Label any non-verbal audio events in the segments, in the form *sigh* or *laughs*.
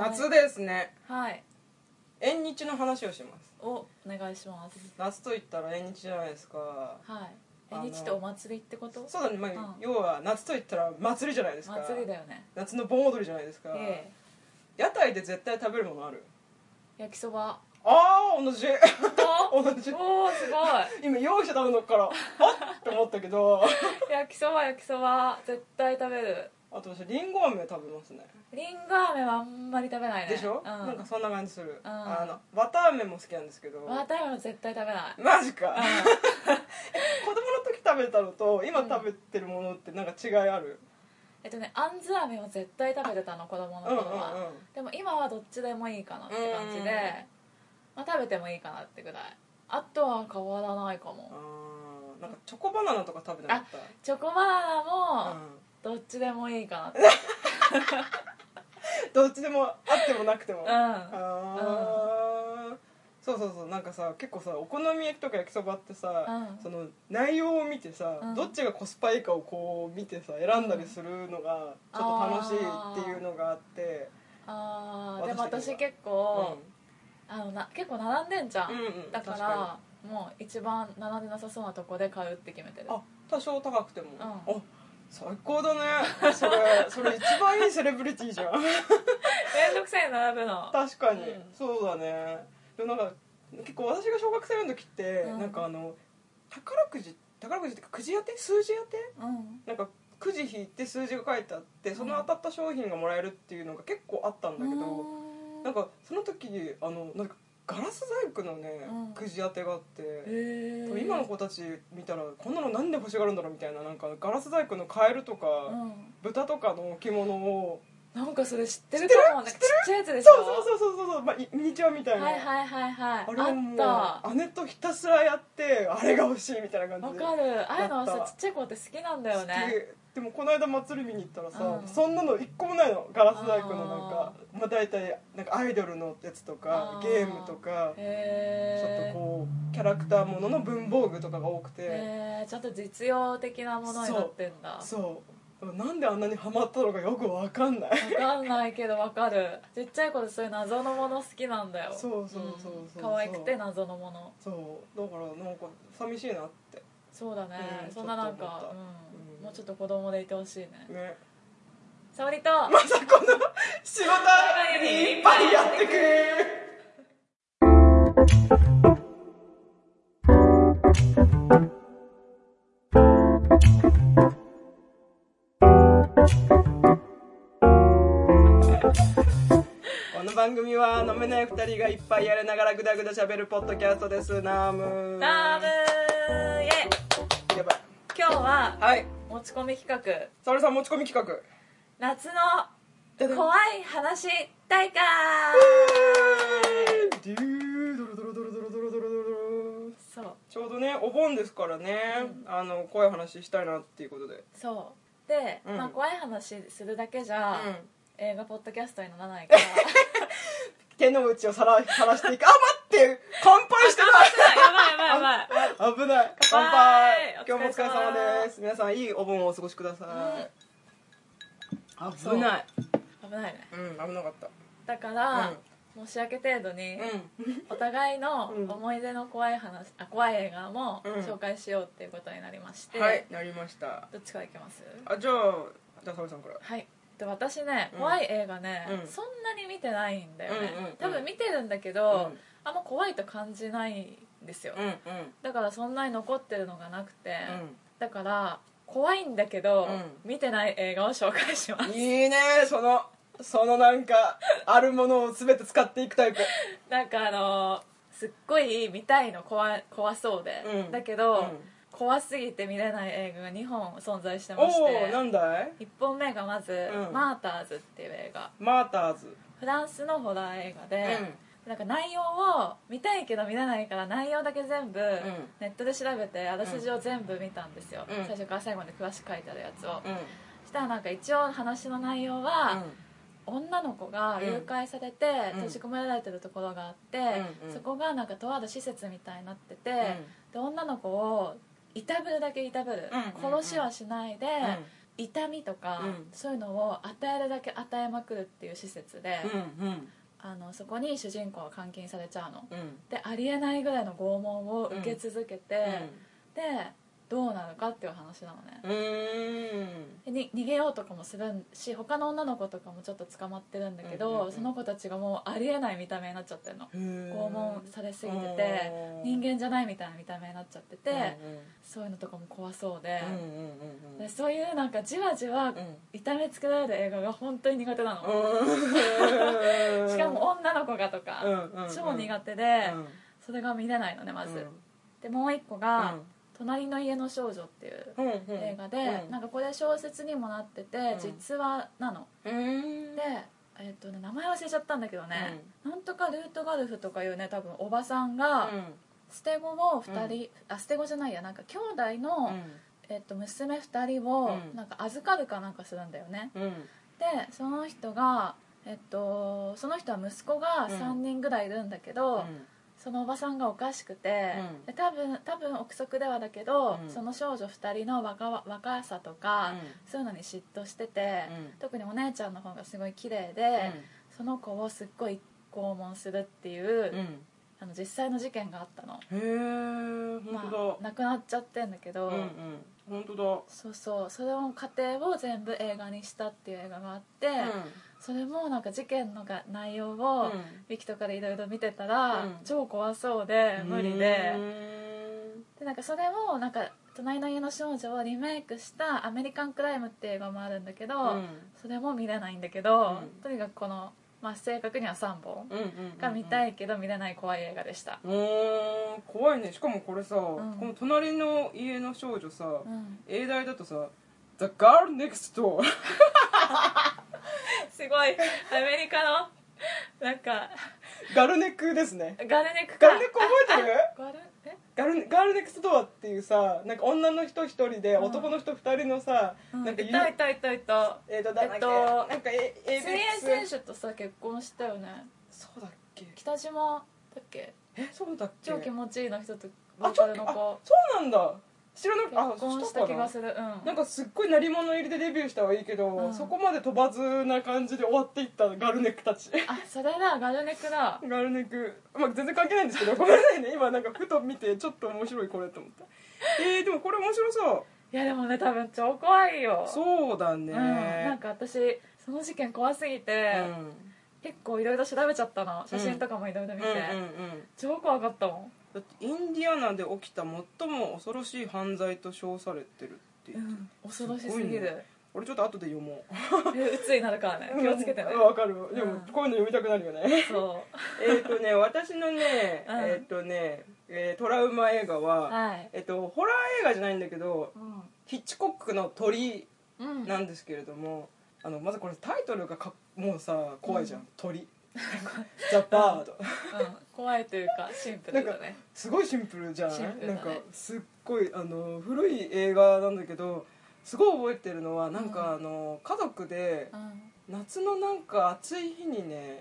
夏ですね。はい。縁日の話をします。おお願いします。夏と言ったら縁日じゃないですか。はい。縁日ってお祭りってこと？そうだね、まあうん。要は夏と言ったら祭りじゃないですか。祭りだよね。夏の盆踊りじゃないですか、え屋台で絶対食べるものある？え焼きそば。ああ同じ。お *laughs* 同じ。おーすご今用意してたのからあっ！って思ったけど。い *laughs* 焼きそば焼きそば。絶対食べるあと私りんご飴食べますね。りんご飴はあんまり食べないね。でしょ、うん、なんかそんな感じする、うん。あの綿飴も好きなんですけど。わたも絶対食べない。マジか、う *laughs* 子供の時食べたのと今食べてるものってなんか違いある？えっとねあんず飴を絶対食べてたの子供のうんうん頃は、うん。でも今はどっちでもいいかなって感じで、うんまあ、食べてもいいかなってぐらい。あとは変わらないかも。なんかチョコバナナとか食べなかった？チョコバナナもうんどっちでもいいかなって。*laughs* どっちでもあってもなくても、うん。あー。そうそうそう。なんかさ結構さお好み焼きとか焼きそばってさ、うん。その内容を見てさ、うん。どっちがコスパいいかをこう見てさ選んだりするのがちょっと楽しいっていうのがあって。あー。でも私結構、あのな結構並んでんじゃん、うんうんだか確らもう一番並んでなさそうなとこで買うって決めてる。あ多少高くても、ん。あ最高だね。それそれ一番いいセレブリティじゃん。*laughs* めんどくさい並ぶの。確かに、うん。そうだね。でもなんか結構私が小学生の時って、うん。なんかあの宝くじ宝くじってくじ当て？数字当て？うん。なんかくじ引いて数字が書いてあってその当たった商品がもらえるっていうのが結構あったんだけど、うん。なんかその時あのなんかガラス細工のね、うん。くじ当てがあって、へー。今の子たち見たらこんなのなんで欲しがるんだろうみたいななんかガラス細工のカエルとか、うん。豚とかの置物を。なんかそれ知ってる？知ってる？かもなんかちっちゃいやつでしょ？そうそうそうそうそう、まあ、いミニチュアみたいな、はいはいはいはい。あれはもあっう姉とひたすらやってあれが欲しいみたいな感じで。かる。ああいうのやった。さちっちゃい子って好きなんだよね。好きでもこの間祭り見に行ったらさ、うん。そんなの一個もないの。ガラス細工のなんあかまあ、大体なんかアイドルのやつとかあー。ゲームとかちょっとこうキャラクターものの文房具とかが多くて、へえちゃんと実用的なものになってんだ。そう。なんであんなにハマったのかよくわかんない。わかんないけどわかる。ちっちゃい子でそういう謎のもの好きなんだよ。そうそうそうそう可愛くて謎のもの。そう。だからなんか寂しいなって。そうだね、うん。そんななんかちょっと思った、うんうんもうちょっと子供でいてほしいね。ね。沙織と。まさこの仕事にいっぱいやってくこの番組は飲めない二人がいっぱいやりながらぐだぐだしゃべるポッドキャストです。ナームダームイエイ。やばい。今日ははい持ち込み企画。沙織さん持ち込み企画。夏の怖い話大会。そう。ちょうどねお盆ですからね、あの怖い話したいなっていうことで。そう。で、うん。まあ、怖い話するだけじゃ、うん。映画ポッドキャストにならないから手の内をさらさらしていく。あ待って乾杯してやばいやばいやばい。ない危ない。乾乾杯。杯今日もお疲れ様です。皆さんいいお盆をお過ごしください、危ない。危ないね。うん危なかった。だから、申し訳程度に、うん。お互いのうん。思い出の怖い話あ怖い映画もうん。紹介しようっていうことになりまして、はいなりました。どっちからいきます？あじゃあじゃあ沙織さんから。はいで私ねうん。怖い映画ね、うん。そんなに見てないんだよね、うんうんうん。多分見てるんだけど、うん。あんま怖いと感じないんですよ、うんうん。だからそんなに残ってるのがなくて、うん。だから怖いんだけど、うん。見てない映画を紹介します。*laughs* いいねそのそのなんかあるものを全て使っていくタイプ。*laughs* なんかあのーすっごい見たいの怖怖そうで、うん。だけど、うん怖すぎて見れない映画が2本存在しておまして。おなんだい？1本目がまず「うん。マーターズ」っていう映画。マーターズ。フランスのホラー映画で、うん。なんか内容を見たいけど見れないから内容だけ全部ん。ネットで調べてあらすじを全部見たんですよ、うん。最初から最後まで詳しく書いてあるやつを、うん。そしたらなんか一応話の内容は、女の子が誘拐されてうん。閉じ込められてるところがあって、うん。うん。そこがなんかとある施設みたいになってて、ん。で女の子をいたぶるだけいたぶる、うんうんうん。殺しはしないで、痛みとか、うん。そういうのを与えるだけ与えまくるっていう施設で、うんうん。あのそこに主人公が監禁されちゃうの。うん。でありえないぐらいの拷問を受け続けて、でどうなるかっていう話なのね。うん。逃げようとかもするし他の女の子とかもちょっと捕まってるんだけど、うんうんうん。その子たちがもうありえない見た目になっちゃってるの。拷拷問されすぎてて人間じゃないみたいな見た目になっちゃってて、そういうのとかも怖そうで,、うんうんうんでそういうなんかじわじわうん。痛めつけられる映画が本当に苦手なの、うん。*laughs* しかも女の子がとか、うんうんうん。超苦手で、うん。それが見れないのねまず、うん。でもう一個が「隣の家の少女」っていううんうん。映画で、なんかこれ小説にもなってて、うん。実話なの。うん。で、えっとね、名前忘れちゃったんだけどね、なんとかルートガルフとかいうね多分おばさんが捨て子を2人、あ捨て子じゃないやなんか兄弟の、えっと、娘2人をうん。なんか預かるかなんかするんだよね、うん。うんでその人がえっとその人は息子が3人ぐらいいるんだけど、そのおばさんがおかしくて、うん。で多分多分憶測ではだけど、うん。その少女2人の若わ若さとか、そういうのに嫉妬してて、うん。特にお姉ちゃんの方がすごい綺麗で、その子をすっごい拷問するっていう、うん。あの実際の事件があったの、へえ本まあ亡くなっちゃってんだけど、うんうん。本当だ。そうそう。それの過程を全部映画にしたっていう映画があって、それもなんか事件のが内容を、うん。ウィキとかでいろいろ見てたら、うん。超怖そうで無理で。うんでなんかそれをなんか「隣の家の少女」をリメイクした「アメリカンクライム」っていう映画もあるんだけど、うん。それも見れないんだけど、うん。とにかくこの、まあ、正確には3本が見たいけど見れない怖い映画でした、怖いね。しかもこれさ、ん。この隣の家の少女さ、うん、英題だとさ「The Girl Next Door *laughs* すごいアメリカのなんか」ガルネクですね。ガルネクか。ガルネク覚えてる？あガルえ？ガルガールネクストドアっていうさなんか女の人一人でうん。男の人二人のさ、うん。なんかいたいたいたいたえーとなんだっけ、えっとなんかえエイ水泳選手とさ結婚したよね。そうだっけ？北島だっけ？えそうだっけ？超気持ちいいの人とボカルの子。そうなんだ知らなくあ結婚した気がする。うん。なんかすっごい鳴り物入りでデビューしたはいいけど、うん。そこまで飛ばずな感じで終わっていったガルネクたち。あそれだ。ガルネクだ。ガルネク、まあ、全然関係ないんですけどごめんなさいね。今なんかふと見てちょっと面白いこれと思ったえー、でもこれ面白そう。いやでもね多分超怖いよそうだね。うん、なんか私その事件怖すぎて、うん。結構いろいろ調べちゃったの。写真とかもいろいろ見て、超怖かったもん、だってインディアナで起きた最も恐ろしい犯罪と称されてるって言って、恐ろしすぎる。俺ちょっと後で読もう。*laughs* え鬱になるからね気をつけてね、うんわかる。でも、うんこういうの読みたくなるよね。そ *laughs* えっとね私のね、うん。えっとね、えートラウマ映画うは、はい。えっとホラー映画じゃないんだけどうん。ヒッチコックの鳥うん。なんですけれども、あのまずこれタイトルがかもうさ怖いじゃん、鳥 *laughs* ザ・バード。うん怖いというかシンプルだね。すごいシンプルじゃん、シンプルだね。なんかすっごいあの古い映画なんだけどすごい覚えてるのはなんか、うん。あの家族でうん。夏のなんか暑い日にね、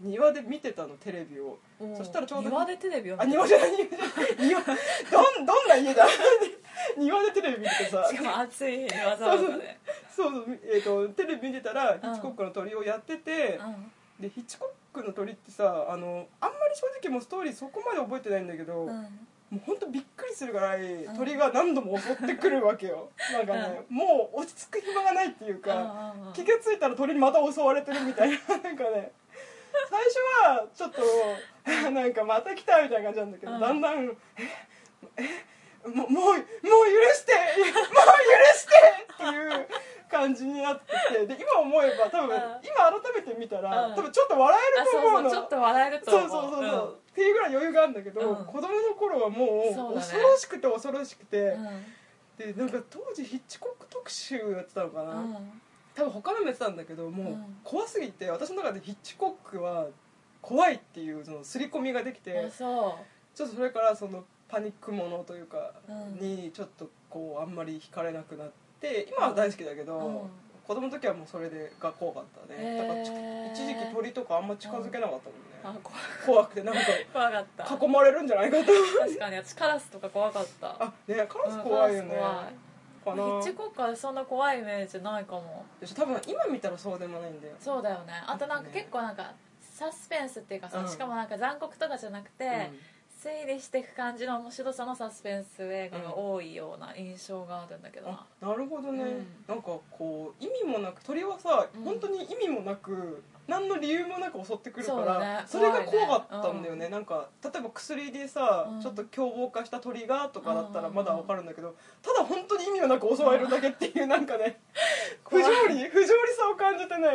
うん。庭で見てたのテレビを。うんそしたらちょうど庭でテレビをあ見て庭じゃない庭じゃない。庭どん *laughs* どんな家だ？*laughs* 庭でテレビ見ててさ。しかも暑い日にわざわざね。そうそう、えー、とテレビ見てたらヒッチコックの鳥をやってて、うんでヒッチコックの鳥ってさあのあんまり正直もうストーリーそこまで覚えてないんだけど、うん。もう本当びっくりするぐらいうん。鳥が何度も襲ってくるわけよ。*laughs* なんかね、もう落ち着く暇がないっていうか、気が付いたら鳥にまた襲われてるみたいな *laughs* なんかね。最初はちょっと *laughs* なんかまた来たみたいな感じなんだけど、うん。だんだんええもうもうもう許してもう許してっていう感じになってきてで今思えば多分、うん。今改めて見たら、うん。多分ちょっと笑えあると思うの。そうそうちょっと笑えると思そうそうそうそう、っていうぐらい余裕があるんだけど、うん。子供の頃はもう恐ろしくて恐ろしくて、うん。でなんか当時ヒッチコック特集やってたのかな、うん。多分他のもやってたんだけどもううん。怖すぎて私の中でヒッチコックは怖いっていうその刷り込みができてちょっとそれからそのパニックものというかうん。にちょっとこうあんまり惹かれなくなって今は大好きだけど、うん。子供の時はもうそれでが怖かったね、だからち一時期鳥とかあんま近づけなかったもんね、怖怖くてなんか *laughs* 怖かった。囲まれるんじゃないかと。確かに私カラスとか怖かった。あねカラス怖いよね、かな。ヒッチコックはそんな怖いイメージないかも。私多分今見たらそうでもないんだよ。そうだよね。あとなんかね。結構なんかサスペンスっていうかさ、うん。しかもなんか残酷とかじゃなくて、推理していく感じの面白さのサスペンス映画が多いような印象があるんだけどな。あなるほどね、うん。なんかこう意味もなく鳥はさ、うん。本当に意味もなく何の理由もなく襲ってくるからね。それが怖かったんだよね。怖いね。なんか例えば薬でさ、うん。ちょっと凶暴化した鳥がとかだったらうん。まだわかるんだけどただ本当に意味もなく襲われるだけっていうなんかね不条理不条理さを感じてね。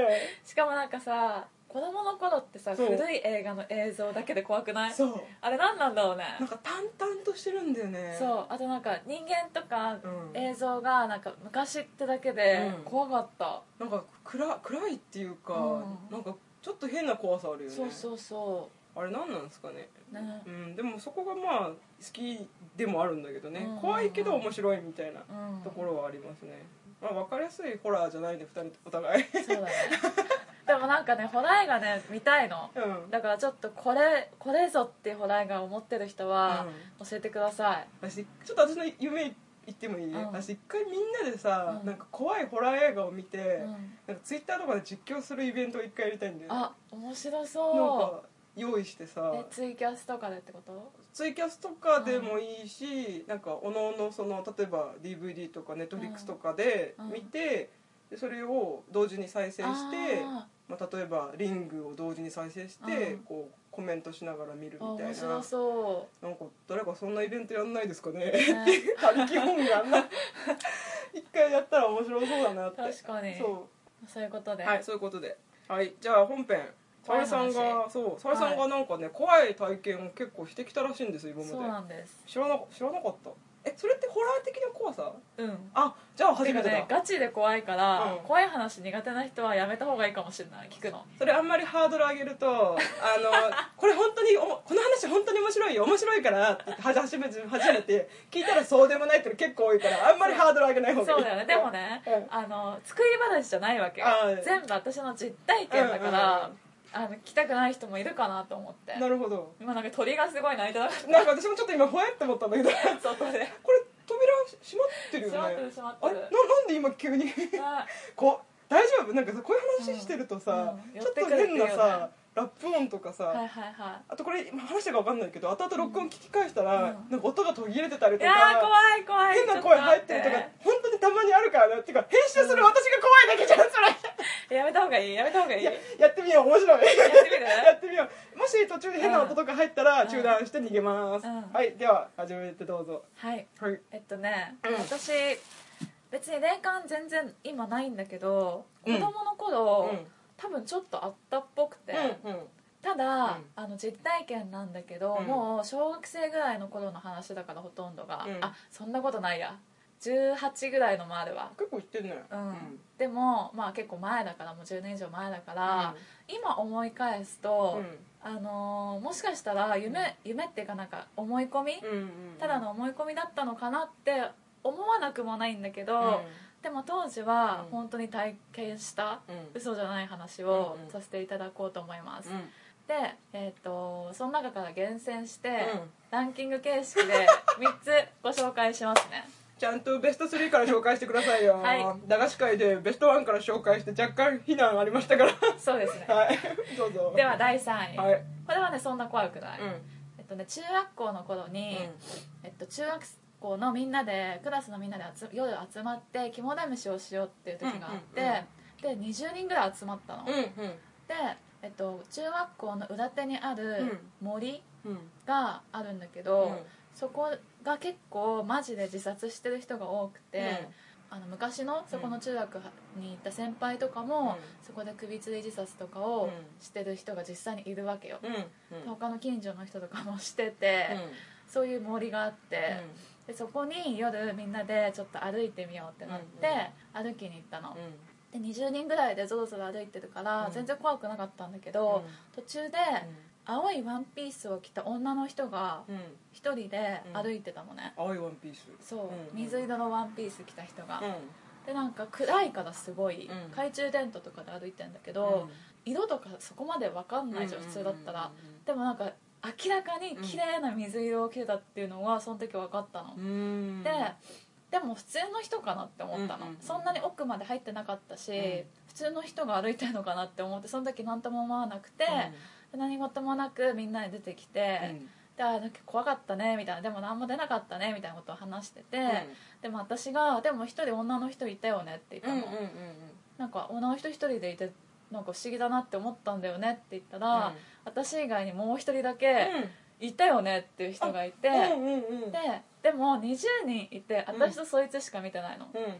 しかもなんかさ子供の頃ってさそう。古い映画の映像だけで怖くない？そう。あれ何なんだろうね。なんか淡々としてるんだよね。そう。あとなんか人間とかうん。映像がなんか昔ってだけでうん。怖かった、なんか暗暗いっていうか、うん。なんかちょっと変な怖さあるよね。そうそうそあれ何なんですかね。うね。うん、でもそこがまあ好きでもあるんだけどね、うん。怖いけど面白いみたいなうん。ところはありますね、まあ、分かりやすいホラーじゃないね2人お互い。そうだね *laughs* でもなんかねホラー映画ね見たいの。うん。だからちょっとこれこれぞってホラー映画を持ってる人はうん。教えてください、私ちょっと私の夢言ってもいい、うん。私一回みんなでさ、うん。なんか怖いホラー映画を見て、うん。なんかツイッターとかで実況するイベントを一回やりたいんだよね。あ面白なんそか用意してさ。うえツイキャスとかでってこと？ツイキャスとかでもいいし、なんかおのおのその例えば DVD とか Netflix とかでうん。見て、でそれを同時に再生して、あまあ、例えばリングを同時に再生して、うん。こうコメントしながら見るみたいな。面白そなんか誰かそんなイベントやんないですかね。う、ってね、いう他力本願な。*laughs* 一回やったら面白そうだなって。確かに。そそういうことで、うはいそういうことで。はいじゃあ本編。沙織さんがそう沙織さんがなんかね、怖い体験を結構してきたらしいんですよ今そうまでなんです。知らな知らなかったえそれってホラー的な怖さ？うん。あじゃあ初めてだ、ねガチで怖いから、うん。怖い話苦手な人はやめた方がいいかもしれない聞くの。それあんまりハードル上げると *laughs* あのこれ本当におこの話本当に面白いよ面白いからって言ってはじ初めて初めて聞いたらそうでもないっての結構多いからあんまりハードル上げない方がいい。そうだよね。でもね、うん。あの作り話じゃないわけよ。あー。全部私の実体験だから、うんうんあの来たくない人もいるかなと思って。なるほど。今なんか鳥がすごい鳴いてなかっなんか私もちょっと今ほやって思ったんだけどこれた外で扉閉まってるよね。閉まってる閉まってる。あれ？ななんで今急に？あ。*laughs* こう大丈夫？なんかさこういう話してるとさ、うんうんちょっと変なさラップ音とかさ、はいはいはあとこれ今話したか分かんないけど後々録音聞き返したら、うん。なんか音が途切れてたりとか怖い怖い。変な声入ってるとか本当にたまにあるからね。っていうか編集する私が怖いだけじゃんそれやめた方がいいやめた方がいい。いややってみよう面白い。やってみる？*laughs* やってみよう。もし途中で変な音とか入ったらうん。中断して逃げます、うん。はいでは始めてどうぞ。はい。はい。えっとね、うん。私別に霊感全然今ないんだけど子うん。供の頃、うん。多分ちょっとあったっぽくて、うんうん。ただ、うん。あの実体験なんだけど、うん。もう小学生ぐらいの頃の話だからほとんどが、うん。あそんなことないや18ぐらいのもあるわ結構言ってんね。うん、でもまあ結構前だからもう10年以上前だから、今思い返すと、あのーもしかしたら夢夢っていうかなんか思い込み、うんうんただの思い込みだったのかなって思わなくもないんだけど、うん。でも当時はうん。本当に体験したうん。嘘じゃない話をうんうん。させていただこうと思います、うん。で、えー、とその中から厳選して、うん。ランキング形式で3つご紹介しますねちゃんとベスト3から紹介してくださいよ、はい。駄菓子会でベスト1から紹介して若干非難ありましたから。そうですね。はい。どうぞ。では第3位、はい。これはねそんな怖くない、うん。えっとね中学校の頃に、えっと、中学校のみんなでクラスのみんなで集夜集まって肝試しをしようっていう時があって、で20人ぐらい集まったの、うんうん。で、えっと、中学校の裏手にある森うん。があるんだけど、そこが結構マジで自殺してる人が多くて、あの昔のそこの中学に行った先輩とかも、そこで首吊り自殺とかをしてる人が実際にいるわけよ、うん。うん。他の近所の人とかもしてて、そういう森があって、でそこに夜みんなでちょっと歩いてみようってなって、歩きに行ったの、で20人ぐらいでぞろぞろ歩いてるから、うん。全然怖くなかったんだけど、途中で青いワンピースを着た女の人がうん。一人で歩いてたのね、青いワンピース。そう、うん。水色のワンピース着た人が、うん。でなんか暗いからすごい、うん。懐中電灯とかで歩いてんだけど、色とかそこまで分かんないじゃん、普通だったら、でもなんか明らかに綺麗な水色を着てたっていうのはその時分かったの、うん。ででも普通の人かなって思ったの、うんうんうん。そんなに奥まで入ってなかったし、ん。普通の人が歩いてるのかなって思ってその時何とも思わなくて、で何事もなくみんなで出てきて、であなんか怖かったねみたいなでも何も出なかったねみたいなことを話してて、でも私が「でも一人女の人いたよね」って言ったの、なんか女の人一人でいてなんか不思議だなって思ったんだよねって言ったら、うん。私以外にもう一人だけいたよねっていう人がいて、うんうんうん。ででも20人いて私とそいつしか見てないの,、うんうん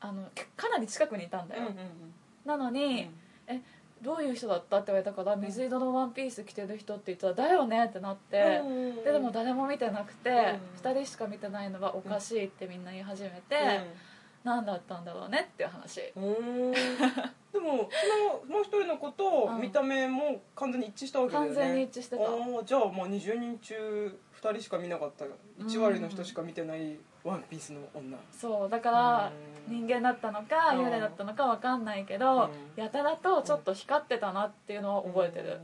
あのかなり近くにいたんだよ、うんうんなのに、えどういう人だった？って言われたから水色のワンピース着てる人って言ったら「だよね」ってなって、ででも誰も見てなくて、ん2人しか見てないのはおかしいってみんな言い始めて、何だったんだろうねっていう話。うん。*laughs* でもそのもう一人の子とうん見た目も完全に一致したわけだよね。完全に一致してた。じゃあまあ20人中2人しか見なかった。1割の人しか見てない。ワンピースの女。そうだからうん。人間だったのかうん。幽霊だったのか分かんないけど、うん。やたらとちょっと光ってたなっていうのを覚えてる、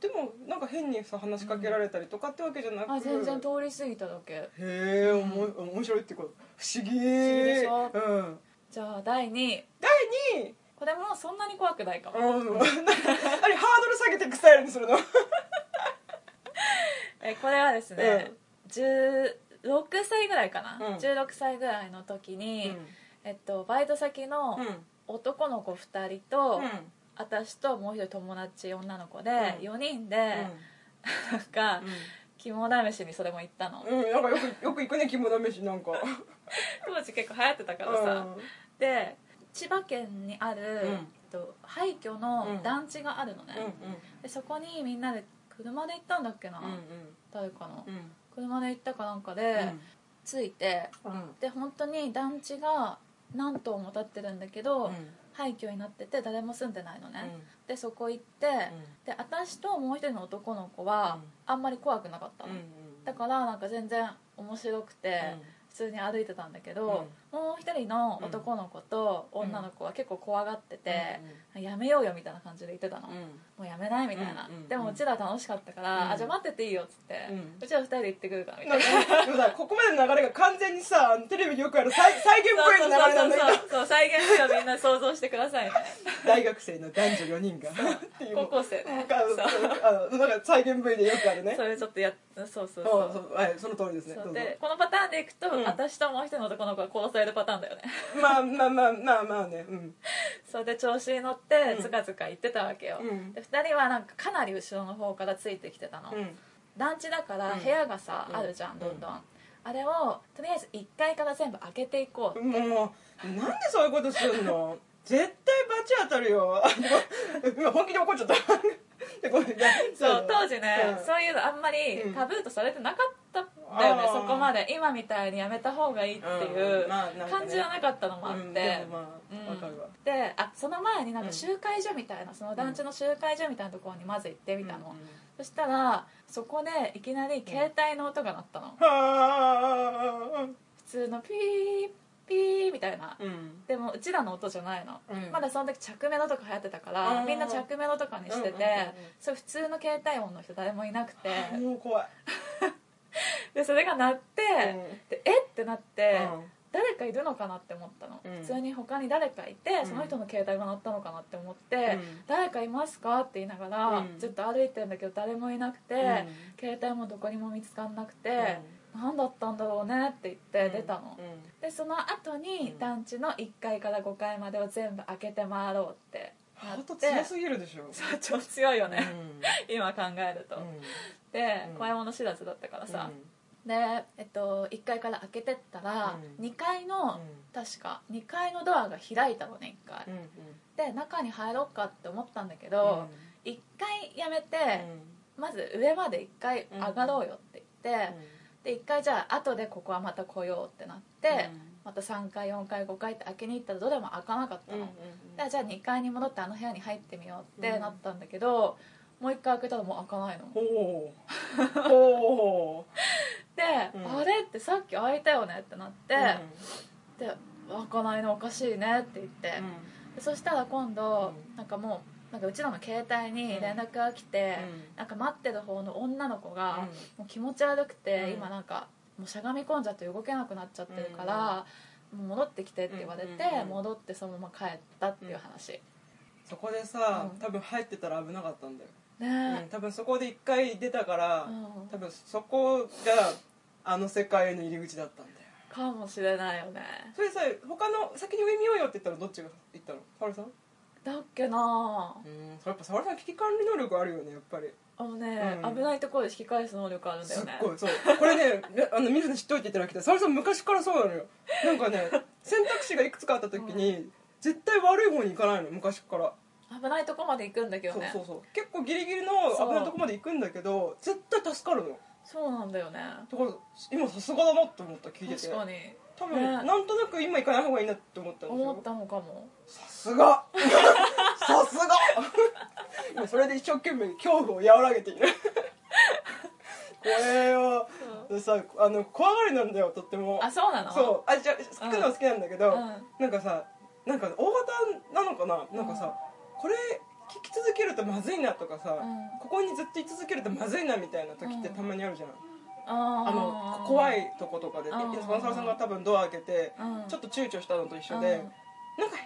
でもなんか変にさ話しかけられたりとかってわけじゃなくあ全然通り過ぎただけ。へえおも面白いってこと不思議。不思議でしょ？うん。じゃあ第2位第2位これもそんなに怖くないかも、うん、何 *laughs* ハードル下げていくスタイルにするの？えこれはですね、16歳ぐらいかな、うん。16歳ぐらいの時に、えっと、バイト先のうん。男の子2人と、うん。私ともう一人友達女の子で、うん。4人で、なんか、肝試しにそれも行ったの、うん、うん、なんかよくよく行くね肝試しなんか。*laughs* 当時結構流行ってたからさ、で千葉県にある、ん。えっと廃墟の団地があるのね、うん。でそこにみんなで車で行ったんだっけな、うんうん。誰かの、うん。車で行ったかなんかで、着いてうん。で本当に団地が何棟も建ってるんだけど、うん。廃墟になってて誰も住んでないのね、うん。でそこ行って、で私ともう一人の男の子はうん。あんまり怖くなかったの、うんだからなんか全然面白くて、普通に歩いてたんだけど、もう一人の男の子と女の子は結構怖がってて、やめようよみたいな感じで言ってたの、うん。もうやめないみたいな、うんうんでもうちら楽しかったから、うん。あじゃあ待ってていいよっつって、ううんちら二人で行ってくるからみたな。いんなかでもさここまでの流れが完全にさテレビでよくある再再現っぽい流れなんだけどそうそう再現をみんな想像してくださいね。*laughs* 大学生の男女4人が。っていう。高校生ね。あのなんか再現 V でよくあるね。それちょっとやそうそうそう。そうそうはいその通りですね。でこのパターンでいくと、うん。私ともう一人の男の子が殺されるパターンだよね。まあまあまあまあまあね。うん。それで調子に乗ってうん。ずかずか行ってたわけよ、うん。で2人はなんかかなり後ろの方からついてきてたの、うん。団地だからうん。部屋がさ、うんあるじゃんどんどん、あれをとりあえず1階から全部開けていこう、もうなんでそういうことするの？*laughs* 絶対罰当たるよ。*laughs* 本気で怒っちゃった。*laughs* そう当時ね、うん。そういうのあんまりうん。タブーとされてなかったんだよね、そこまで。今みたいにやめた方がいいっていう感じはなかったのもあって、うんであその前になんうん。か集会所みたいなその団地の集会所みたいなところにまず行ってみたの、うん。そしたらそこでいきなり携帯の音が鳴ったの、は普通のピーピーみたいな。あうん。でもうちらの音じゃないの、うん。まだその時着メロとか流行ってたから、うん。みんな着メロとかにしてて、うんうんうんうん。それ普通の携帯音の人誰もいなくて、もう怖い *laughs* でそれが鳴って、でえっ？てなって、うん。誰かいるのかなって思ったの、うん。普通に他に誰かいてん。その人の携帯が鳴ったのかなって思って、うん。誰かいますか？って言いながら、うん。ずっと歩いてんだけど誰もいなくて、うん。携帯もどこにも見つかんなくて、何だったんだろうねって言って出たの、でその後にうん。団地の1階から5階までを全部開けて回ろうってなハート強すぎるでしょ。そう超強いよね、う *laughs* 今考えると、うん。怖いもの知らずだったからさ、うん。で、えっと、1階から開けてったら、うん。2階の、確か2階のドアが開いたのね1階、うんうん。で中に入ろうかって思ったんだけど、1階やめて、まず上まで1回上がろうよって言って、で1回じゃあ後でここはまた来ようってなって、また3階4階5階って開けに行ったらどれも開かなかったの、でじゃあ2階に戻ってあの部屋に入ってみようってなったんだけど、もう1回開けたらもう開かないの。ほう。*laughs* ほで、うん。あれってさっき開いたよねってなって、うで開かないのおかしいねって言って、でそしたら今度、うん。なんかもうなんかうちらの携帯に連絡が来て、うん。なんか待ってる方の女の子が、うん。もう気持ち悪くて、うん。今なんかもうしゃがみ込んじゃって動けなくなっちゃってるから、もう戻ってきてって言われて、うんうんうん。戻ってそのまま帰ったっていう話、そこでさ、うん。多分入ってたら危なかったんだよ、ね。うん多分そこで一回出たから、うん。多分そこがあの世界への入り口だったんだよ。かもしれないよね。それさ他の先に上見ようよって言ったらどっちが言ったの？沙織さんだっけな。うんやっぱ沙織さん危機管理能力あるよねやっぱり。あのね、うん。危ないところで引き返す能力あるんだすっよねごいそう。これねね *laughs* あの皆さん知っといていただきたい。沙織さん昔からそうなのよ。なんかね選択肢がいくつかあった時に、絶対悪い方に行かないの昔から危ないとこまで行くんだけどね。そうそうそう。結構ギリギリの危ないとこまで行くんだけど絶対助かるのよ。そうなんだよね。だから今さすがだなって思った聞いてて。確かに。多分、ね。なんとなく今行かない方がいいなって思ったんですよ。思ったのかも。さすが。*laughs* さすが。今それで一生懸命恐怖を和らげている。これはさあの怖がりなんだよとっても。あそうなの？そう。あじゃあ聞くのは好きなんだけど、うん。なんかさなんか大型なのかな？なんかさ、これ聞き続けるとまずいなとかさ、うん。ここにずっと居続けるとまずいなみたいな時ってたまにあるじゃん、ああの怖いとことかでうん。スポンサーさんが多分ドア開けて、うん。ちょっと躊躇したのと一緒うん。で、なんか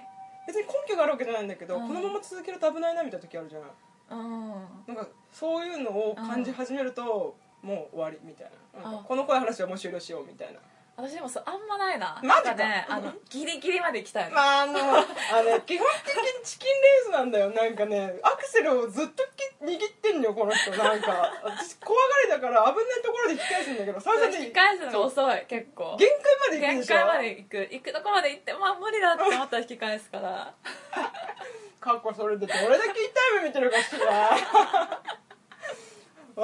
別に根拠があるわけじゃないんだけど、うん。このまま続けると危ないなみたいな時あるじゃん。うん。なんかそういうのを感じ始めると、もう終わりみたいな。なんかあこの怖い話はもう終了しようみたいな私でもそうあんまないな。マジか。なんかねあのギリギリまで行きたいの、まああのあのね *laughs* 基本的にチキンレースなんだよ。なんかねアクセルをずっとき握ってんのよこの人。なんか私怖がりだから危ないところで引き返すんだけど最初引きに返すのが遅い結構。限界まで行くでしょ？限界まで行く。行くとこまで行ってまあ無理だって思ったら引き返すから。*laughs* かっこそれでどれだけ痛い目見てるかしら *laughs*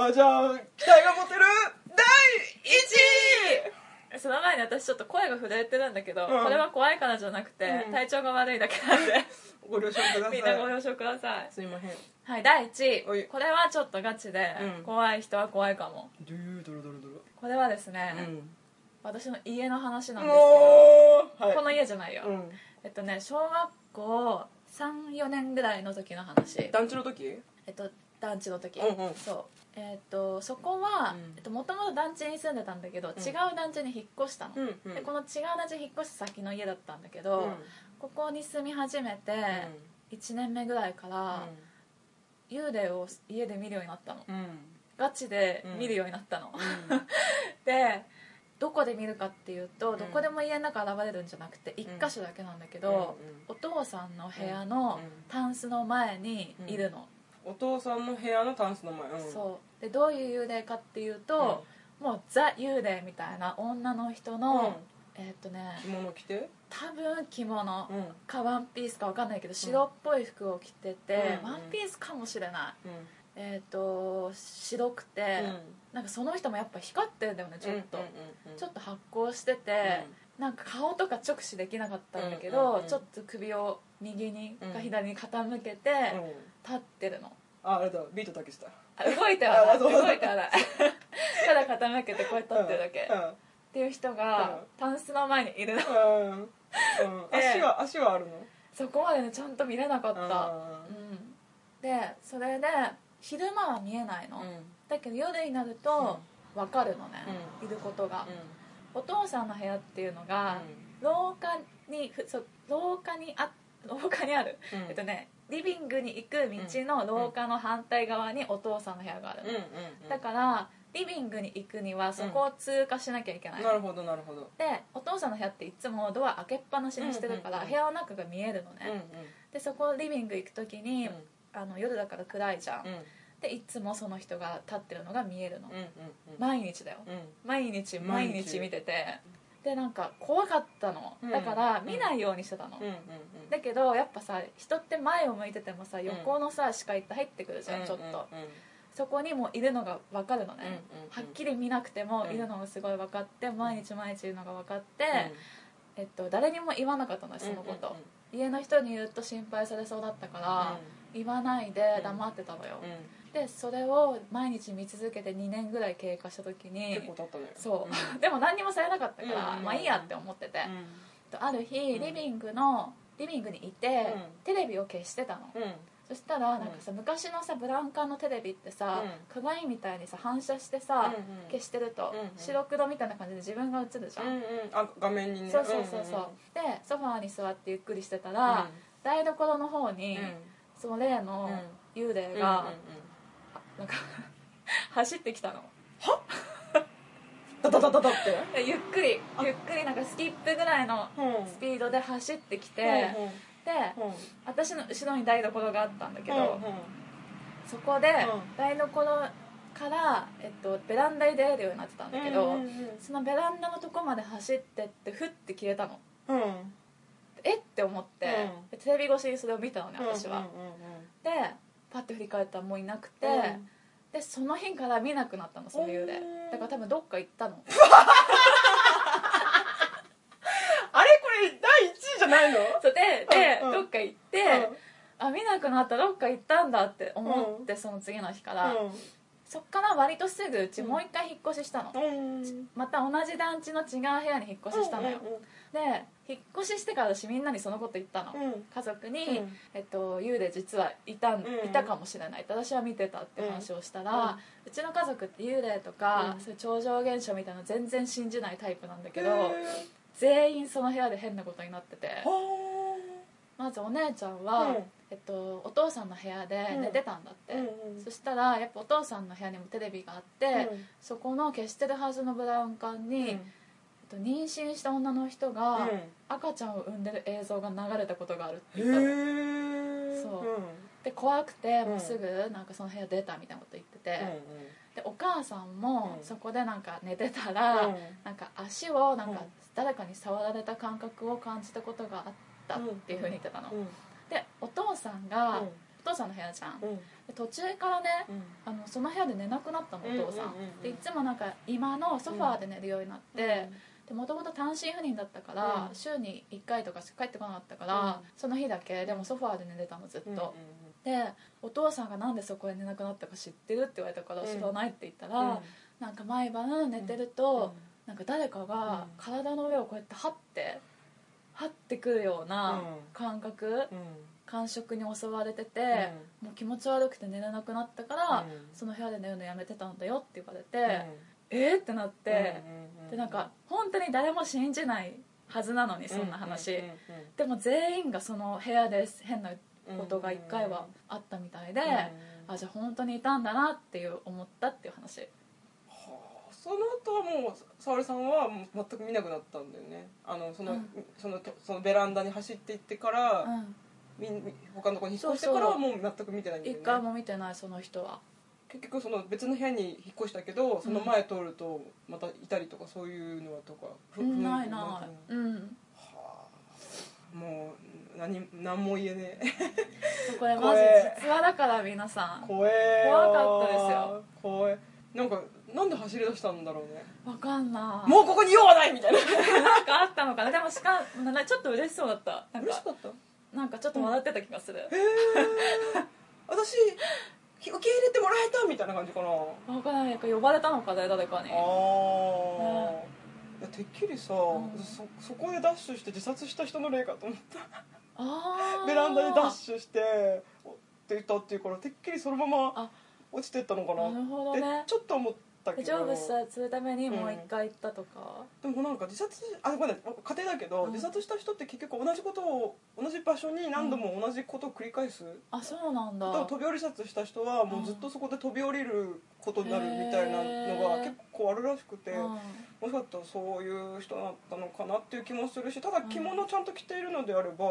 あじゃあ期待が持てる？第1位その前に私ちょっと声が震えてるんだけど、うん。これは怖いからじゃなくて、うん。体調が悪いだけなんで。*laughs* ご了承ください。みんなご了承ください。すいません。はい第1おい。位これはちょっとガチで、うん。怖い人は怖いかも。ドゥードロドロドロこれはですね、うん。私の家の話なんもですけどうはい。この家じゃないよ、うん。えっとね小学校34年ぐらいの時の話。団地の時？えっと団地の時、うんうん。そうえっとそこはうん。えっともともと団地に住んでたんだけど、違う団地に引っ越したの、うんうん。でこの違う団地に引っ越した先の家だったんだけど、うん。ここに住み始めて1年目ぐらいから、幽霊を家で見るようになったの。うん。うんガチで見るようになったの、*laughs* でどこで見るかっていうと、うん。どこでも家の中現れるんじゃなくて1箇所だけなんだけど、お父さんの部屋のタンスの前にいるの、お父さんの部屋のタンスの前。うん。そう。でどういう幽霊かっていうと、もうザ幽霊みたいな女の人の、えーっとね着物着て？多分着物。うん。かワンピースか分かんないけど白っぽい服を着てて、うん。ワンピースかもしれない。うん。えっ、と白くて、なんかその人もやっぱ光ってるんだよねちょっと、ちょっと発光してて、なんか顔とか直視できなかったんだけど、うんうんうん。ちょっと首を右にうんか左に傾けてうん。立ってるの。ああれだビートたけしだ。あ動いてはない。動いてはない。*laughs* ただ傾けてこうやって立ってるだけ、うん。っていう人がうん。タンスの前にいるの。*laughs* 足は足はあるの？そこまでねちゃんと見れなかった、あうん、でそれで昼間は見えないの、ーうん。だけど夜になると分かるのね、いることが、お父さんの部屋っていうのが、廊下にふそう廊下にあ廊下にある、うん。えっとねリビングに行く道の廊下の反対側にお父さんの部屋があるだからリビングに行くにはそこを通過しなきゃいけない、なるほどなるほど。でお父さんの部屋っていつもドア開けっぱなしにしてるから、うんうんうん。部屋の中が見えるのね、うんうん。でそこリビング行く時に、うん。あの夜だから暗いじゃん、うん。でいつもその人が立ってるのが見えるの、うんうん毎日だよ。毎日毎日。見ててでなんか怖かったの。うん。だから見ないようにしてたの、だけどやっぱさ人って前を向いててもさ横のさ視界って入ってくるじゃん、うんちょっと、そこにもいるのが分かるのね、はっきり見なくてもうん。いるのがすごい分かって毎日毎日いるのが分かって、えっと、誰にも言わなかったのそのこと、家の人に言うと心配されそうだったから、言わないで黙ってたのよ、でそれを毎日見続けて2年ぐらい経過した時に結構経ったねそう、*laughs* でも何にもされなかったから、うんうんまあいいやって思ってて、うある日うん。リビングのリビングにいて、うん。テレビを消してたの。んうん。そしたらなんかさ、昔のさブラウン管のテレビってさ、鏡みたいにさ反射してさ、うんうん。消してると、うんうん。白黒みたいな感じで自分が映るじゃん、うんうん。あ画面にね。そうそうそうそう、でソファーに座ってゆっくりしてたら、台所の方に、うん。その例の幽霊が、なんか *laughs* 走ってきたの。ダダダダダって？で *laughs* ゆっくりゆっくりなんかスキップぐらいのうん。スピードで走ってきて、うんでうん。私の後ろに台所があったんだけど、うんそこでうん。台所から、えっと、ベランダに出れるようになってたんだけど、うんうんそのベランダのとこまで走ってってふって消えたの。え？って思って、テレビ越しにそれを見たのね私は、うんうん。でパッて振り返ったらもういなくて、うん。でその日から見なくなったのその幽霊うんだから多分どっか行ったの。*laughs* あれ？これ第1位じゃないの？そうでで、うんうん。どっか行って、あ見なくなったどっか行ったんだって思って、その次の日から、そっから割とすぐうちもう一回引っ越ししたの、うん。うん。また同じ団地の違う部屋に引っ越ししたのよ、で引っ越ししてから私みんなにそのこと言ったの、うん。うん家族に、うん。えっと、幽霊実はいたん、ん。いたかもしれないって私は見てたって話をしたら、うちの家族って幽霊とか、うん。そういう超常現象みたいなの全然信じないタイプなんだけど、全員その部屋で変なことになってて。はまずお姉ちゃんは、うん。えっと、お父さんの部屋で寝てたんだって、そしたらやっぱお父さんの部屋にもテレビがあって、うん。そこの消してるはずのブラウン管に、うんと、妊娠した女の人が、うん赤ちゃんを産んでる映像が流れたことがあるってへ言ったの。え。そう。で怖くてうん。もうすぐなんかその部屋出たみたいなこと言ってて、うんでお母さんもうんそこでなんか寝てたら、うんなんか足をなんかうん誰かに触られた感覚を感じたことがあったっていうふうに言ってたの、うん。でお父さんが、うん。お父さんの部屋じゃん、うん。で途中からねうん。あのその部屋で寝なくなったのお父さん,、うんうんうんうん。でいつもなんか今のソファーで寝るようになって、でもともと単身赴任だったから、うん。週に1回とかしか帰ってこなかったから、うん。その日だけでもソファーで寝てたのずっと、うんでお父さんがなんでそこで寝なくなったか知ってるって言われたからうん。知らないって言ったら、うん。なんか毎晩寝てると、なんか誰かが体の上をこうやって張って張ってくるような感覚、うん。感触に襲われてて、もう気持ち悪くて寝れなくなったから、うん。その部屋で寝るのやめてたんだよって言われて、うんえ？ーってなって、うんでなんか本当に誰も信じないはずなのにそんな話、でも全員がその部屋で変なことが1回はあったみたいで、うんあじゃあ本当にいたんだなっていう思ったっていう話。はあその後はもう沙織さんは全く見なくなったんだよね。あのその,、うん。そのとそのベランダに走っていってから、うん。みみ他のところに引っ越してからはもう全く見てないんだよね。一回も見てないその人は結局その別の部屋に引っ越したけどその前通るとまたいたりとかそういうのはとか、ふうんふない。ないうん。はあ。もう何何も言えねえ。*laughs* これマジ実話だから皆さん。怖えよ。怖かったですよ。怖え。なんかなんで走り出したんだろうね。わかんない。もうここに用はないみたいな。*laughs* なんかあったのかな。でもしかなんかちょっと嬉しそうだった。嬉しかった？なんかちょっと笑ってた気がする、へえ。私受け入れてもらえたみたいな感じかな。あわかんないか呼ばれたのかね誰かに。あ、いやてっきりさ、ん。そそこでダッシュして自殺した人の例かと思った。ああベランダでダッシュしておって言ったっていうからてっきりそのままあ。落ちてったのかな。なるほどね。ちょっと思ったけでど成仏さするためにもう一回行ったとか、でもなんか自殺あごめん家庭だけど、うん。自殺した人って結局同じことを同じ場所に何度も同じことを繰り返す、あそうなんだ。飛び降り自殺した人はもうずっとそこで飛び降りることになるみたいなのが結構あるらしくて、うん。もしかしたらそういう人だったのかなっていう気もするしただ着物ちゃんと着ているのであれば、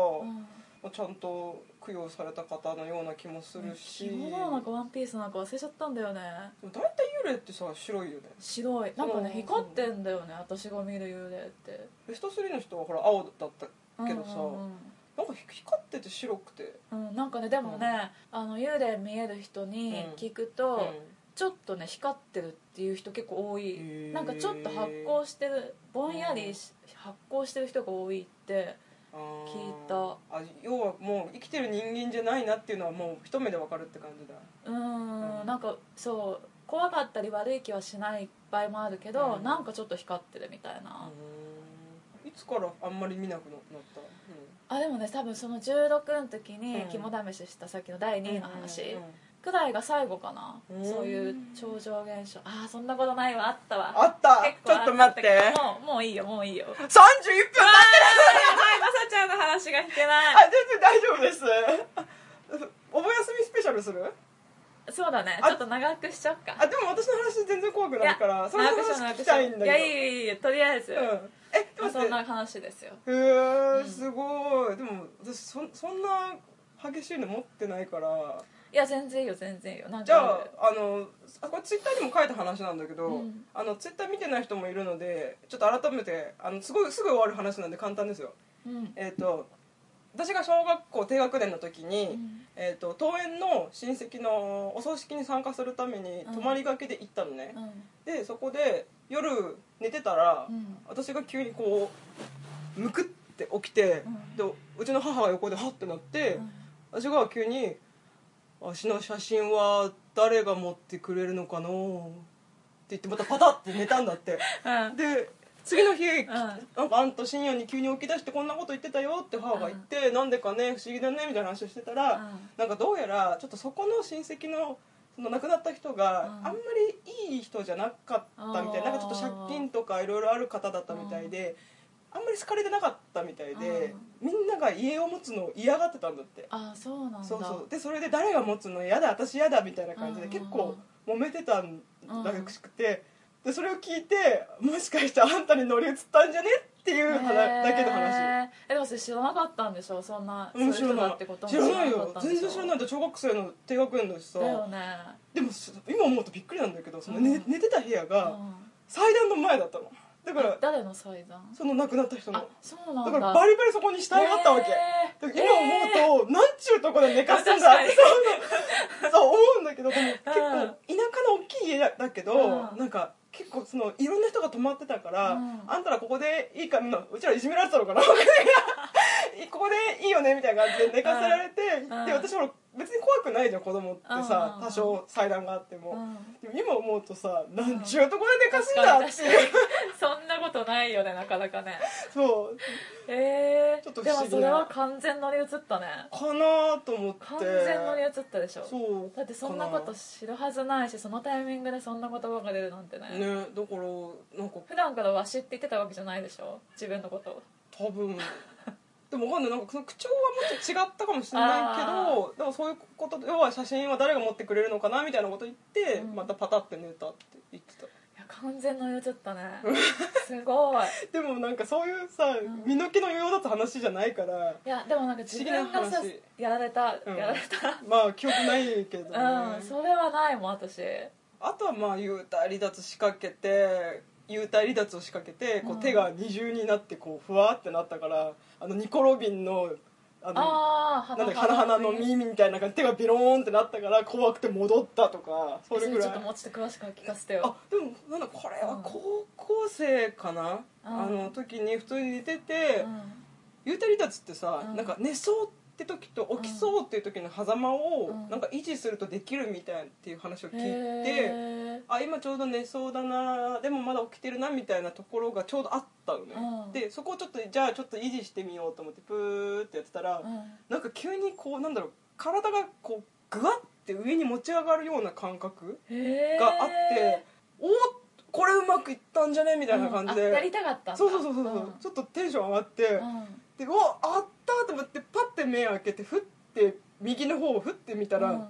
ちゃんと供養された方のような気もするし、着物なのかワンピースなんか忘れちゃったんだよね。でも大体幽霊ってさ白いよね。白い。なんかねうん光ってんだよね私が見る幽霊って。ベスト3の人はほら青だったけどさ、うんうんなんか光ってて白くて、うんうんなんかねでもね、あの幽霊見える人に聞くと、ちょっとね光ってるっていう人結構多い、なんかちょっと発光してるぼんやりし発光してる人が多いって聞いた。あ要はもう生きてる人間じゃないなっていうのはもう一目でわかるって感じだ。うーん。うん。なんかそう怖かったり悪い気はしない場合もあるけど、うん。なんかちょっと光ってるみたいな、いつからあんまり見なくなった、あでもね多分その16の時にうん。肝試ししたさっきの第うん、2位の話、うんうんくらいが最後かな、うん。そういう超常現象。ああそんなことないわ。あったわ。あった。ちょっと待って。もうもういいよもういいよ。31分やばいまさちゃんの話が聞けない。あ全然大丈夫です。お盆休みスペシャルする？そうだね。あちょっと長くしちゃおうか。あでも私の話全然怖くないからその話聞きたいんだけど。いやいいよいいよとりあえず、うん、えでもそんな話ですよ。へえすごい。でも私そそんな激しいの持ってないからいや全然よ全然よ。なんかじゃああのあこれツイッターにも書いた話なんだけど、うん。あのツイッター見てない人もいるのでちょっと改めてあのすごいすぐ終わる話なんで簡単ですよ。うん。えっ、と私が小学校低学年の時に、うん。えー、と登園の親戚のお葬式に参加するためにうん。泊まりがけで行ったのね、うん。でそこで夜寝てたら、うん。私が急にこうむくって起きて、うん。でうちの母が横でハッてなって、うん。私が急に「足の写真は誰が持ってくれるのかな?」って言ってまたパタッて寝たんだって。*laughs* うん。で次の日、んなん。かあんた深夜に急に起き出してこんなこと言ってたよって母が言って、なんでかね不思議だねみたいな話をしてたら、うん。なんかどうやらちょっとそこの親戚のその亡くなった人がうん。あんまりいい人じゃなかったみたいななんかちょっと借金とかいろいろある方だったみたいで、あんまり好かれてなかったみたいで、みんなが家を持つのを嫌がってたんだって。あそうなんだ。そうそう。でそれで誰が持つの嫌だ私嫌だみたいな感じでうん。結構揉めてたんだらしくて。でそれを聞いてもしかしてあんたに乗り移ったんじゃねっていう話だけの話。えでもそれ知らなかったんでしょ？そんなうんそういう人だってことも知らないかよ全然知らない小学生の低学年だしさ。だよね。でも今思うとびっくりなんだけどその、ねうん。寝てた部屋がうん。祭壇の前だったのだから誰の祭壇その亡くなった人の。あそうなんだ。だからバリバリそこに死体があったわけ、へー。今思うと、なんちゅうとこで寝かすんだって *laughs* そうそう思うんだけどでも結構田舎の大きい家だけど、うん。なんか結構そのいろんな人が泊まってたから、うん。あんたらここでいいかまあうちらいじめられてたのかな *laughs* ここでいいよねみたいな感じで寝かせられて、うん。で私ほら別に怖くないじゃん子供ってさ、うん。多少祭壇があっても、うん。でも今思うとさなんちゅうとこで寝かすんだって。いう、そんなことないよねなかなかね。そう。えー、ちょっと不で思議な。もそれは完全乗り移ったね。かなと思って。完全乗り移ったでしょ。そう。だってそんなこと知るはずないしそのタイミングでそんな言葉が出るなんてね。ねだからなんか。普段からわしって言ってたわけじゃないでしょ。自分のことを。多分でもわかんない。なんかその口調はもうちょっと違ったかもしれないけどでもそういうこと要は写真は誰が持ってくれるのかなみたいなこと言って、うん。またパタって寝たって言ってた。いや完全乗り移ったね。*laughs* すごい。でもなんかそういうさ、ん。身の毛のようだった話じゃないからいやでもなんか自分がさやられた、うん。やられた。まあ記憶ないけどね、うんそれはないもん私。あとはまあ幽体離脱仕掛けて幽体離脱を仕掛けてこううん。手が二重になってこうふわってなったからあのニコ・ロビンのあなんだっけ花々の耳みたいな感じ手がビローンってなったから怖くて戻ったとかそれぐらい。ちょっともうちょっと詳しく聞かせてよ。あでもなんだこれはうん。高校生かな、うん。あの時に普通に寝てて、うん。幽体離脱ってさ、うん。なんか寝そうって時と起きそうっていう時の狭間を、うん。なんか維持するとできるみたいっていう話を聞いて、あ今ちょうど寝そうだなでもまだ起きてるなみたいなところがちょうどあったのね、うん。でそこをちょっとじゃあちょっと維持してみようと思ってプーってやってたら、うん。なんか急にこうなんだろう体がこうグワッて上に持ち上がるような感覚があって、おおこれうまくいったんじゃねみたいな感じで、やりたかったそうそうそうそう、ん。ちょっとテンション上がって、うんでうわあったと思ってパッて目開けてふって右の方をふって見たら、うん。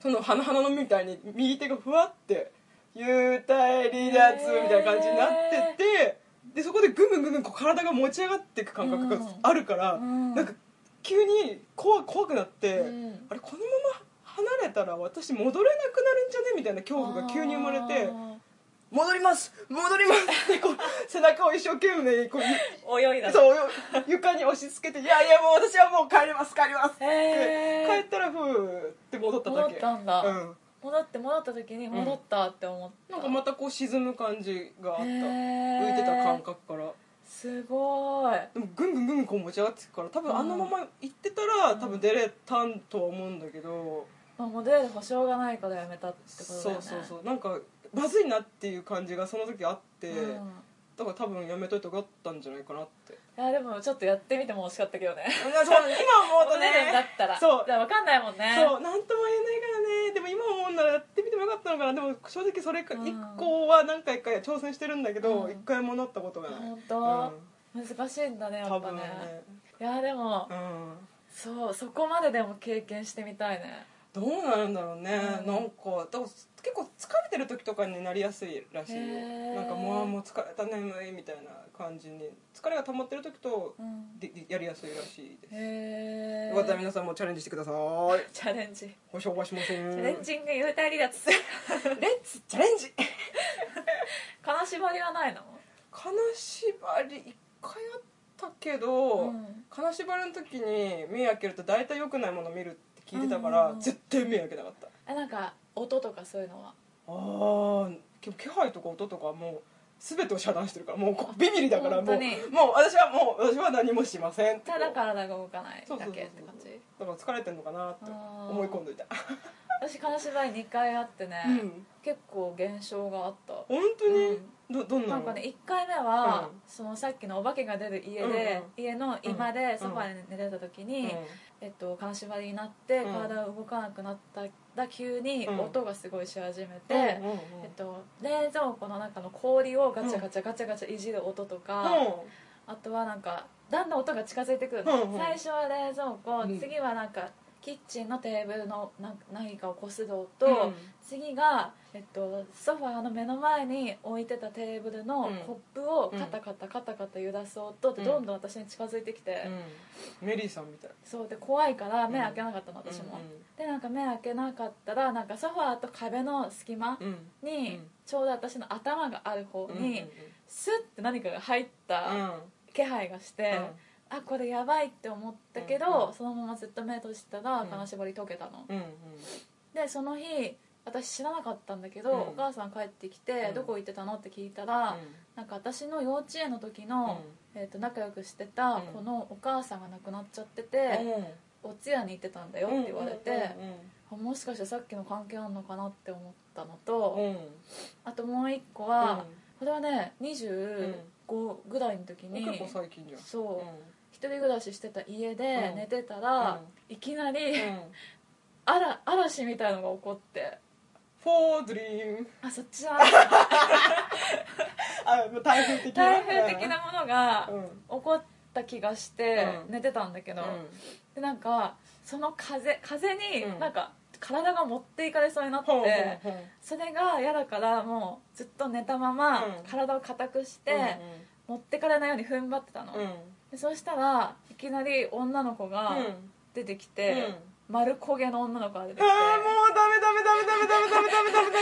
その花々のみたいに右手がふわって幽体離脱みたいな感じになっててでそこでぐんぐんぐんぐんこう体が持ち上がっていく感覚があるから、うん。なんか急に怖怖くなって、うん。あれこのまま離れたら私戻れなくなるんじゃね？みたいな恐怖が急に生まれてあ「戻ります。戻ります」っ *laughs* てこう背中を一生懸命こうー泳いだそう床に押し付けて「いやいやもう私はもう帰ります帰ります」って帰ったらふーって戻っただ戻けったんだ、うん。戻って戻った時に戻ったって思った、なんかまたこう沈む感じがあった。浮いてた感覚から。すごい。でもぐんぐんぐんぐんこう持ち上がっていくから多分あのまま行ってたら、うん。多分出れたんとは思うんだけど、まあ、もう出る保証がないからやめたってことだよね。そうそうそう。なんかまずいなっていう感じがその時あって、うん。だから多分やめといてよかったんじゃないかなって。いやでもちょっとやってみても惜しかったけどね。そう今思うとね。ねだったら。そう。じゃ分かんないもんね。そうなんとも言えないからね。でも今思うならやってみてもよかったのかな。でも正直それかうん。1個は何回か挑戦してるんだけどうん。1回もなったことがない。本当、難しいんだねやっぱね。ね。いやでも、うん。そうそこまででも経験してみたいねどうなるんだろうね、うん。なんかだ結構疲れてる時とかになりやすいらしいよ。なんかもうもう疲れた眠いみたいな感じに。疲れが溜まってる時とうん。でやりやすいらしいです、よかったら皆さんもチャレンジしてください。*laughs* チャレンジ。保証はしません。チャレンジング幽体離脱レッツチャレンジ。*laughs* 金縛りはないの？金縛り一回あったけど、うん。金縛りの時に目開けると大体良くないもの見るって聞いてたから、うんうんうん。絶対目開けなかった。えなんか音とかそういうのは？ああ気配とか音とかもう全てを遮断してるからもうこビビリだからもうもう私はもう私は何もしませんただ体が動かないだけって感じ？だから疲れてんのかなって。思い込んどいた。*laughs* 私金縛り2回あってね、うん。結構現象があった。本当に、どどんなの？なんかね1回目は、うん。そのさっきのお化けが出る家で、家の居間でソファに寝てた時に、えっと、金縛りになってうん。体が動かなくなったら急にうん。音がすごいし始めて、うんうんうん。えっと、冷蔵庫の中の氷をガチャガチャガチャガチャいじる音とか、あとはなんかだんだん音が近づいてくるの、うんうん。最初は冷蔵庫、うん。次はなんかキッチンのテーブルのなん何かをこする音。と、うん。次が、えっと、ソファーの目の前に置いてたテーブルのうん。コップをカタカタカタカタ揺らす音ってうん。どんどん私に近づいてきて、うん。メリーさんみたい。そうで怖いから目開けなかったの私も、うんでなんか目開けなかったらなんかソファーと壁の隙間うん。に、うん。ちょうど私の頭がある方うんに、スッて何かが入ったうん。気配がして、あこれやばいって思ったけど、うんうん。そのままずっと目閉じたらうん。金縛り解けたの、うんうん。でその日私知らなかったんだけど、うん。お母さん帰ってきて、うん。どこ行ってたのって聞いたら、なんか私の幼稚園の時の、えー、と仲良くしてたうん。子のお母さんが亡くなっちゃってて、お通夜に行ってたんだよって言われて、あもしかしてさっきの関係あんのかなって思ったのと、うん。うんあともう一個は、これはね25ぐらいの時に、結構最近じゃん。そう、一人暮らししてた家で寝てたら、いきなり、うん。あら嵐みたいのが起こって。フォードリーム。あそっちは？あもう台風的な。台風的なものがうん。起こった気がしてうん。寝てたんだけど、うでなんかその風風にうん。なんか体が持っていかれそうになって、それが嫌だからもうずっと寝たままうん。体を硬くして、持ってかれないように踏ん張ってたの、うんうんでそしたらいきなり女の子が出てきて、丸焦げの女の子が出てきて。ああもうダメダメダメダメダメダメダメダメダメ。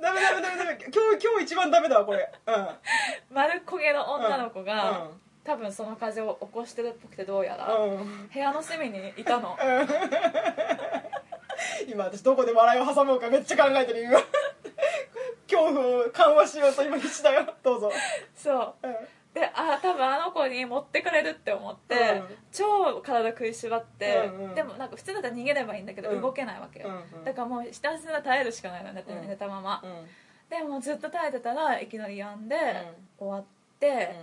ダメダメダメダメ。今日今日一番ダメだわこれ。うん。丸焦げの女の子が、うん。多分その風を起こしてるっぽくてどうやら、うん。部屋の隅にいたの。*laughs* 今私どこで笑いを挟もうかめっちゃ考えてる今。*laughs* 恐怖を緩和しようと今必死だよ。どうぞ。そう。うんであ多分あの子に持ってかれるって思って、うん。超体食いしばって、うんうん。でもなんか普通だったら逃げればいいんだけど、うん。動けないわけよ、うんうん。だからもうひたすら耐えるしかないの寝て,、うん寝たまま、うん。でもうずっと耐えてたらいきなり止んで、終わっうて、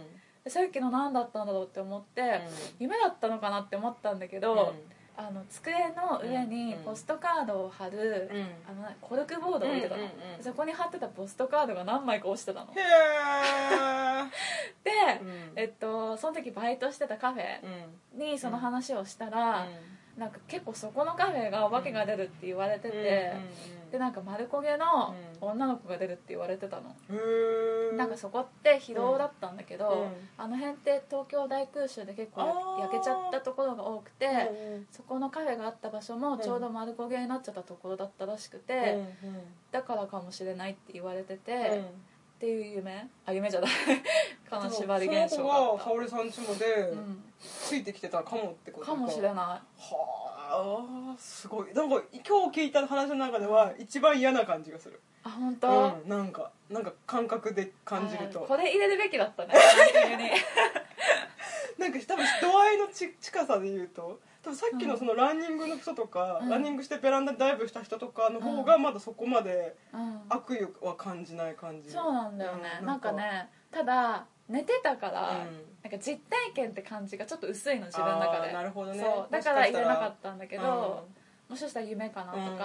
でさっきの何だったんだろうって思って、夢だったのかなって思ったんだけど、あの机の上にうん。ポストカードを貼る、うん。あのコルクボードを置いてたの、そこに貼ってたポストカードが何枚か落ちてたの。へえ *laughs* で、うん。えっと、その時バイトしてたカフェうん。にその話をしたら、なんか結構そこのカフェがお化けが出るって言われてて、でなんか丸焦げの女の子が出るって言われてたの、うんなんかそこって疲労だったんだけど、うん。あの辺って東京大空襲で結構焼けちゃったところが多くて、うんそこのカフェがあった場所もちょうど丸焦げになっちゃったところだったらしくて、うんうん。だからかもしれないって言われてて、うんっていう夢？あ夢じゃない。金縛り現象があった。その子が沙織さんちもでうん。ついてきてたかもってことか。もしれない。なはあすごい。なんか今日聞いた話の中では一番嫌な感じがする。いあ本当、うんなんかなんか感覚で感じると。あこれ入れるべきだったねランキングに。*laughs* なんか多分度合いのち近さで言うと多分さっきのそのランニングの人とか、うん。ランニングしてベランダでダイブした人とかの方がまだそこまでうん。悪意は感じない感じ。そうなんだよね、うなんかねただ寝てたから、うん。なんか実体験って感じがちちょっと薄いの自分の中で。なるほどね。だから入れなかったんだけうん。ど、もしかしたら夢かなとか、うん。いや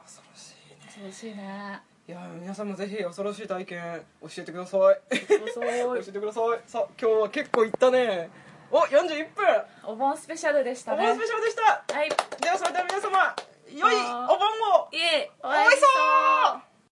ー恐ろしいね。恐ろしいね。いやー皆さんもぜひ恐ろしい体験教えてください。教えてください。*laughs* さあ今日は結構いったねお四41分。お盆スペシャルでした、ね、お盆スペシャルでした。はい。ではそれでは皆様良いお盆を。おいしそう。